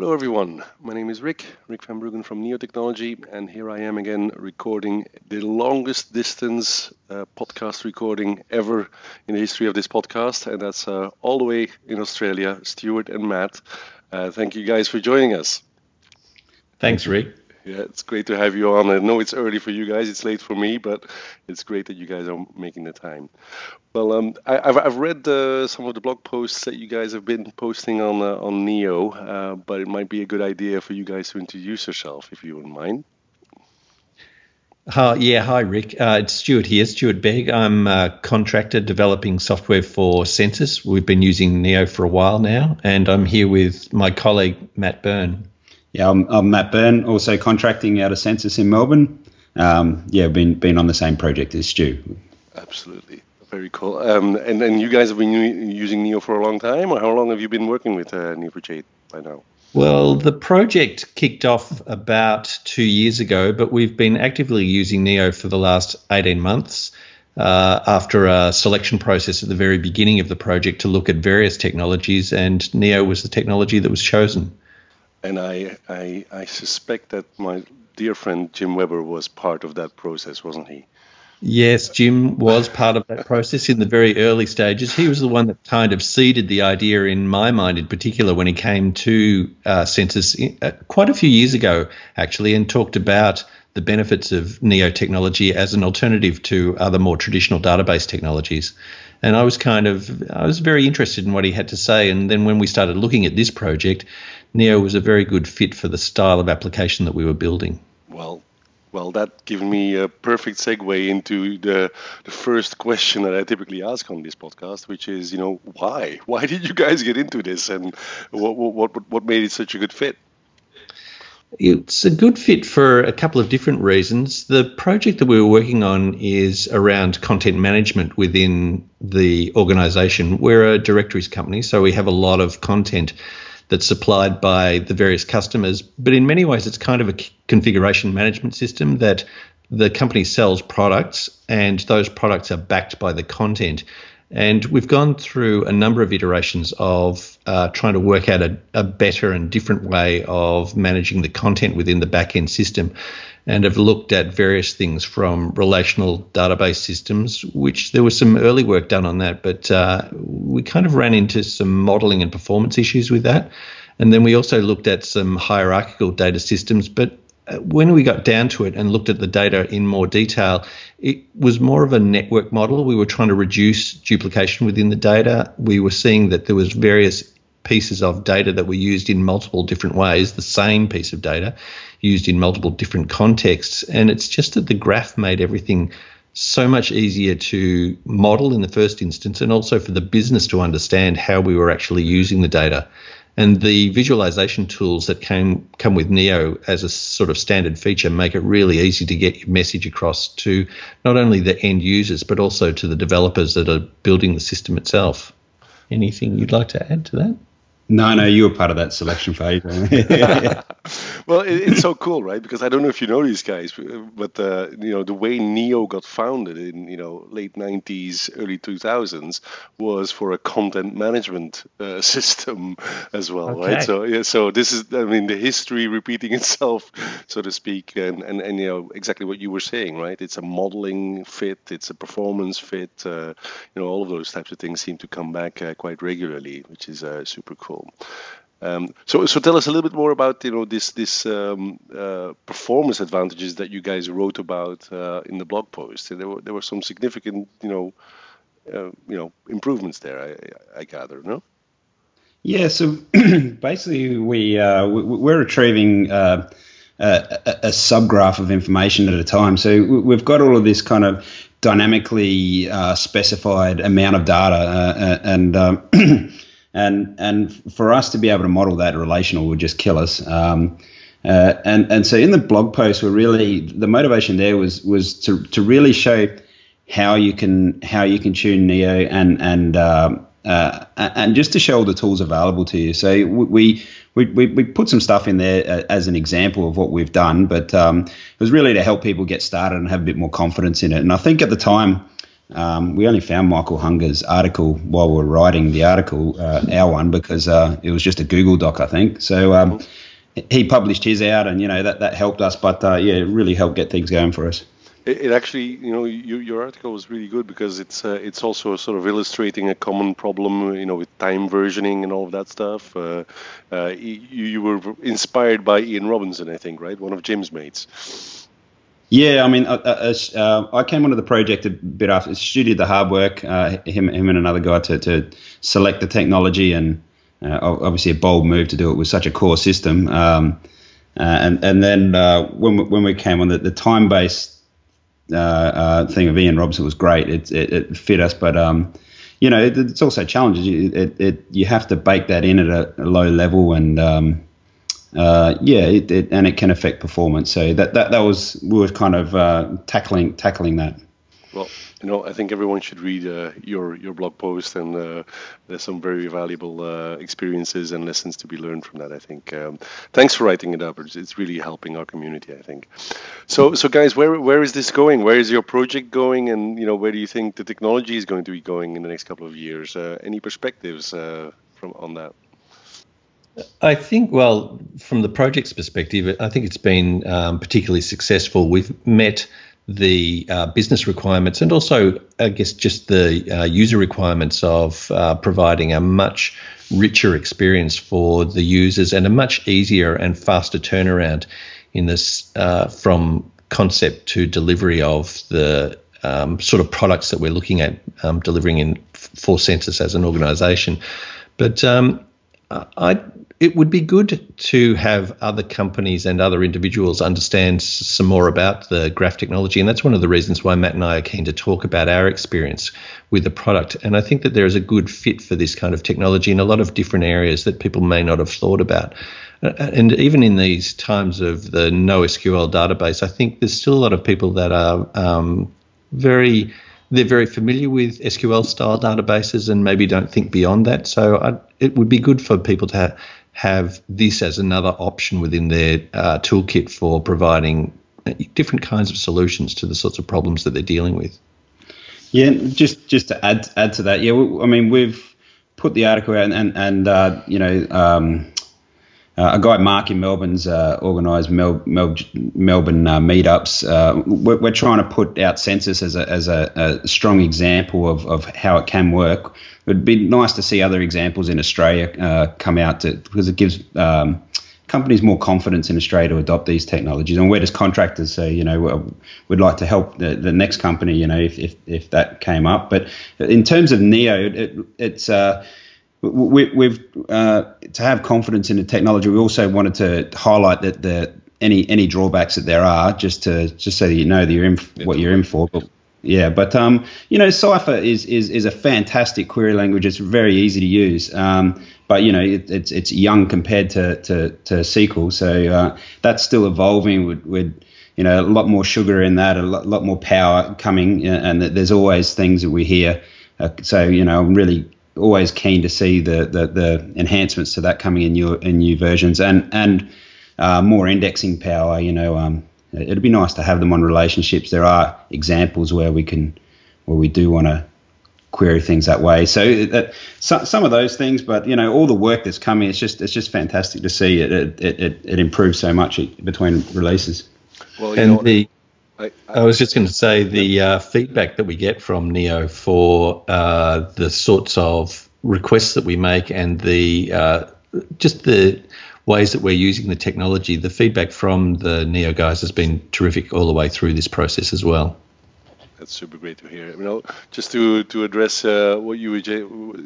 Hello everyone, my name is Rik, Rik van Bruggen from Neo Technology, and here I am again recording the longest distance uh, podcast recording ever in the history of this podcast, and that's uh, all the way in Australia, Stuart and Matt. Uh, thank you guys for joining us. Thanks, Rik. Yeah, it's great to have you on. I know it's early for you guys, it's late for me, but it's great that you guys are making the time. Well, um, I, have I've read uh, some of the blog posts that you guys have been posting on uh, on Neo, uh, but it might be a good idea for you guys to introduce yourself, if you wouldn't mind. Uh, yeah, hi Rik. Uh, it's Stuart here, Stuart Begg. I'm a contractor developing software for Sensis. We've been using Neo for a while now, and I'm here with my colleague Matt Byrne. Yeah, I'm, I'm, Matt Byrne, also contracting out of Sensis in Melbourne. Um, yeah, been been on the same project as Stu. Absolutely, very cool. Um, and and you guys have been using Neo for a long time, or how long have you been working with uh, Neo4j by now? Well, the project kicked off about two years ago, but we've been actively using Neo for the last 18 months. Uh, after a selection process at the very beginning of the project to look at various technologies, and Neo was the technology that was chosen and I, I, I suspect that my dear friend Jim Webber was part of that process, wasn't he? Yes, Jim was part of that process in the very early stages. He was the one that kind of seeded the idea in my mind, in particular, when he came to uh, Sensis uh, quite a few years ago, actually, and talked about the benefits of neo technology as an alternative to other more traditional database technologies. And I was kind of, I was very interested in what he had to say. And then when we started looking at this project, Neo was a very good fit for the style of application that we were building. Well, well, that gives me a perfect segue into the, the first question that I typically ask on this podcast, which is, you know, why? Why did you guys get into this, and what what what made it such a good fit? It's a good fit for a couple of different reasons. The project that we were working on is around content management within the organization. We're a directories company, so we have a lot of content that's supplied by the various customers. But in many ways, it's kind of a configuration management system that the company sells products and those products are backed by the content. And we've gone through a number of iterations of uh, trying to work out a, a, better and different way of managing the content within the backend system and have looked at various things from relational database systems, which there was some early work done on that, but uh, we kind of ran into some modeling and performance issues with that. And then we also looked at some hierarchical data systems, but Uh, when we got down to it and looked at the data in more detail, it was more of a network model. We were trying to reduce duplication within the data. We were seeing that there was various pieces of data that were used in multiple different ways, the same piece of data used in multiple different contexts. And it's just that the graph made everything so much easier to model in the first instance and also for the business to understand how we were actually using the data. And the visualization tools that came come with Neo as a sort of standard feature make it really easy to get your message across to not only the end users but also to the developers that are building the system itself. Anything you'd like to add to that? No, no, you were part of that selection phase. well, it, it's so cool, right? Because I don't know if you know these guys, but uh, you know the way Neo got founded in you know late '90s, early 2000s was for a content management uh, system as well, okay. right? So yeah, so this is I mean the history repeating itself, so to speak, and, and and you know exactly what you were saying, right? It's a modeling fit, it's a performance fit, uh, you know all of those types of things seem to come back uh, quite regularly, which is uh, super cool. Um, so, so tell us a little bit more about you know this this um, uh, performance advantages that you guys wrote about uh, in the blog post. There were there were some significant you know uh, you know improvements there. I, I gather, no? Yeah. So basically, we, uh, we are retrieving. Uh, a, a, subgraph of information at a time. So we've got all of this kind of dynamically uh, specified amount of data, and um, and and for us to be able to model that relational would just kill us. Um, uh, and and so in the blog post, we're really the motivation there was was to to really show how you can how you can tune Neo and and uh, uh, and just to show all the tools available to you. So we we, we, we put some stuff in there uh, as an example of what we've done, but um, it was really to help people get started and have a bit more confidence in it. And I think at the time um, we only found Michael Hunger's article while we were writing the article, uh, our one, because uh, it was just a Google Doc, I think. So um, he published his out, and you know that that helped us. But uh, yeah, it really helped get things going for us. It, it actually, you know, you, your article was really good because it's uh, it's also sort of illustrating a common problem, you know, with time versioning and all of that stuff. Uh, uh, you, you were inspired by Ian Robinson, I think, right? One of Jim's mates. Yeah, I mean, uh, uh, uh, I came onto the project a bit after. Stu did the hard work, uh, him, him and another guy to, to select the technology, and uh, obviously a bold move to do it with such a core system. Um, uh, and and then when we, when we came on the, the time based thing of Ian Robinson was great. It, it, it fit us, but um, you know, it, it's also challenges. It, it, you have to bake that in at a, a low level and um, uh, yeah, it, it, and it can affect performance. So that, that, that was we were kind of uh, tackling tackling that. Well, you know, I think everyone should read uh, your your blog post, and uh, there's some very valuable uh, experiences and lessons to be learned from that. I think. Um, thanks for writing it up. It's, it's, really helping our community. I think. So, so guys, where where is this going? Where is your project going? And you know, where do you think the technology is going to be going in the next couple of years? Uh, any perspectives from on that? I think, well, from the project's perspective, I think it's been um, particularly successful. We've met the uh, business requirements and also, I guess, just the uh, user requirements of uh, providing a much richer experience for the users and a much easier and faster turnaround in this uh, from concept to delivery of the um, sort of products that we're looking at um, delivering in for Sensis as an organization. But um, I it would be good to have other companies and other individuals understand some more about the graph technology. And that's one of the reasons why Matt and I are keen to talk about our experience with the product. And I think that there is a good fit for this kind of technology in a lot of different areas that people may not have thought about. Uh, and even in these times of the NoSQL database, I think there's still a lot of people that are um, very they're very familiar with SQL style databases and maybe don't think beyond that. So I, it would be good for people to ha- have this as another option within their uh, toolkit for providing different kinds of solutions to the sorts of problems that they're dealing with. Yeah, just just to add add to that, yeah, I mean we've put the article out and and, and uh, you know um, uh, a guy Mark in Melbourne's uh, organised Mel, Mel, Melbourne uh, meetups. Uh, we're, we're, trying to put out Sensis as a as a, a, strong example of, of how it can work. It'd be nice to see other examples in Australia uh, come out to, because it gives um, companies more confidence in Australia to adopt these technologies. And we're just contractors, so you know we'd like to help the, the next company, you know, if, if, if that came up. But in terms of Neo, it, it's uh, we, have uh, to have confidence in the technology. We also wanted to highlight that the any any drawbacks that there are, just to just so that you know that you're in what you're in for. But yeah, but um, you know, Cypher is, is is a fantastic query language. It's very easy to use. Um, but you know, it, it's it's young compared to to, to SQL, so uh, that's still evolving. With, with you know a lot more sugar in that, a lot, lot more power coming, and there's always things that we hear. Uh, so you know, I'm really always keen to see the, the, the enhancements to that coming in new in new versions and and uh, more indexing power. You know, um, it'd be nice to have them on relationships. There are examples where we can where we do want to query things that way. So that, so, some of those things, but you know, all the work that's coming, it's just it's just fantastic to see it. It it, it improves so much between releases. Well, and know, the I, I, was just going to say the uh, feedback that we get from Neo for uh, the sorts of requests that we make and the uh, just the ways that we're using the technology. The feedback from the Neo guys has been terrific all the way through this process as well. That's super great to hear. You know, just to to address uh, what you were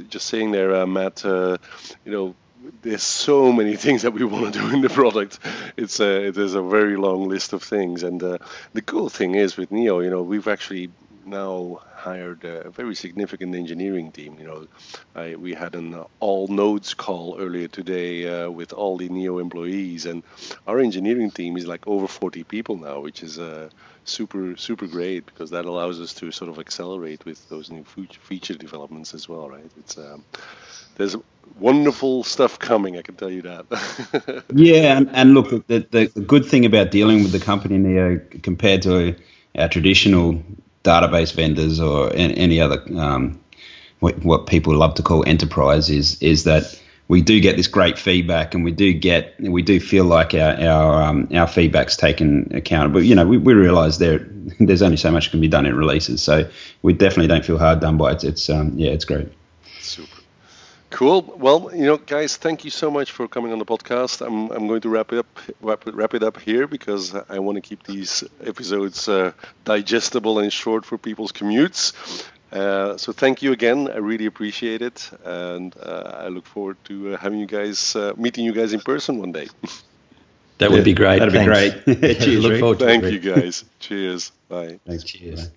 just saying there, uh, Matt. Uh, you know, there's so many things that we want to do in the product. It's a it is a very long list of things, and uh, the cool thing is with Neo, you know, we've actually now hired a very significant engineering team. You know, I, we had an all nodes call earlier today uh, with all the Neo employees, and our engineering team is like over 40 people now, which is uh, super super great because that allows us to sort of accelerate with those new feature developments as well, right? It's um, there's wonderful stuff coming. I can tell you that. yeah, and, and look, the, the, the, good thing about dealing with the company Neo compared to our traditional database vendors or any other um, what, people love to call enterprise is is that we do get this great feedback and we do get we do feel like our our um, our feedback's taken account. But you know we, we realize there there's only so much can be done in releases. So we definitely don't feel hard done by it. It's um, yeah it's great cool well you know guys thank you so much for coming on the podcast i'm, I'm going to wrap it up wrap wrap it up here because i want to keep these episodes uh, digestible and short for people's commutes uh, so thank you again. I really appreciate it, and uh, I look forward to uh, having you guys uh, meeting you guys in person one day. That would be great. That'd Thanks. be great. Cheers. look forward to Thank you guys. Cheers. Bye. Thanks. Cheers. Bye.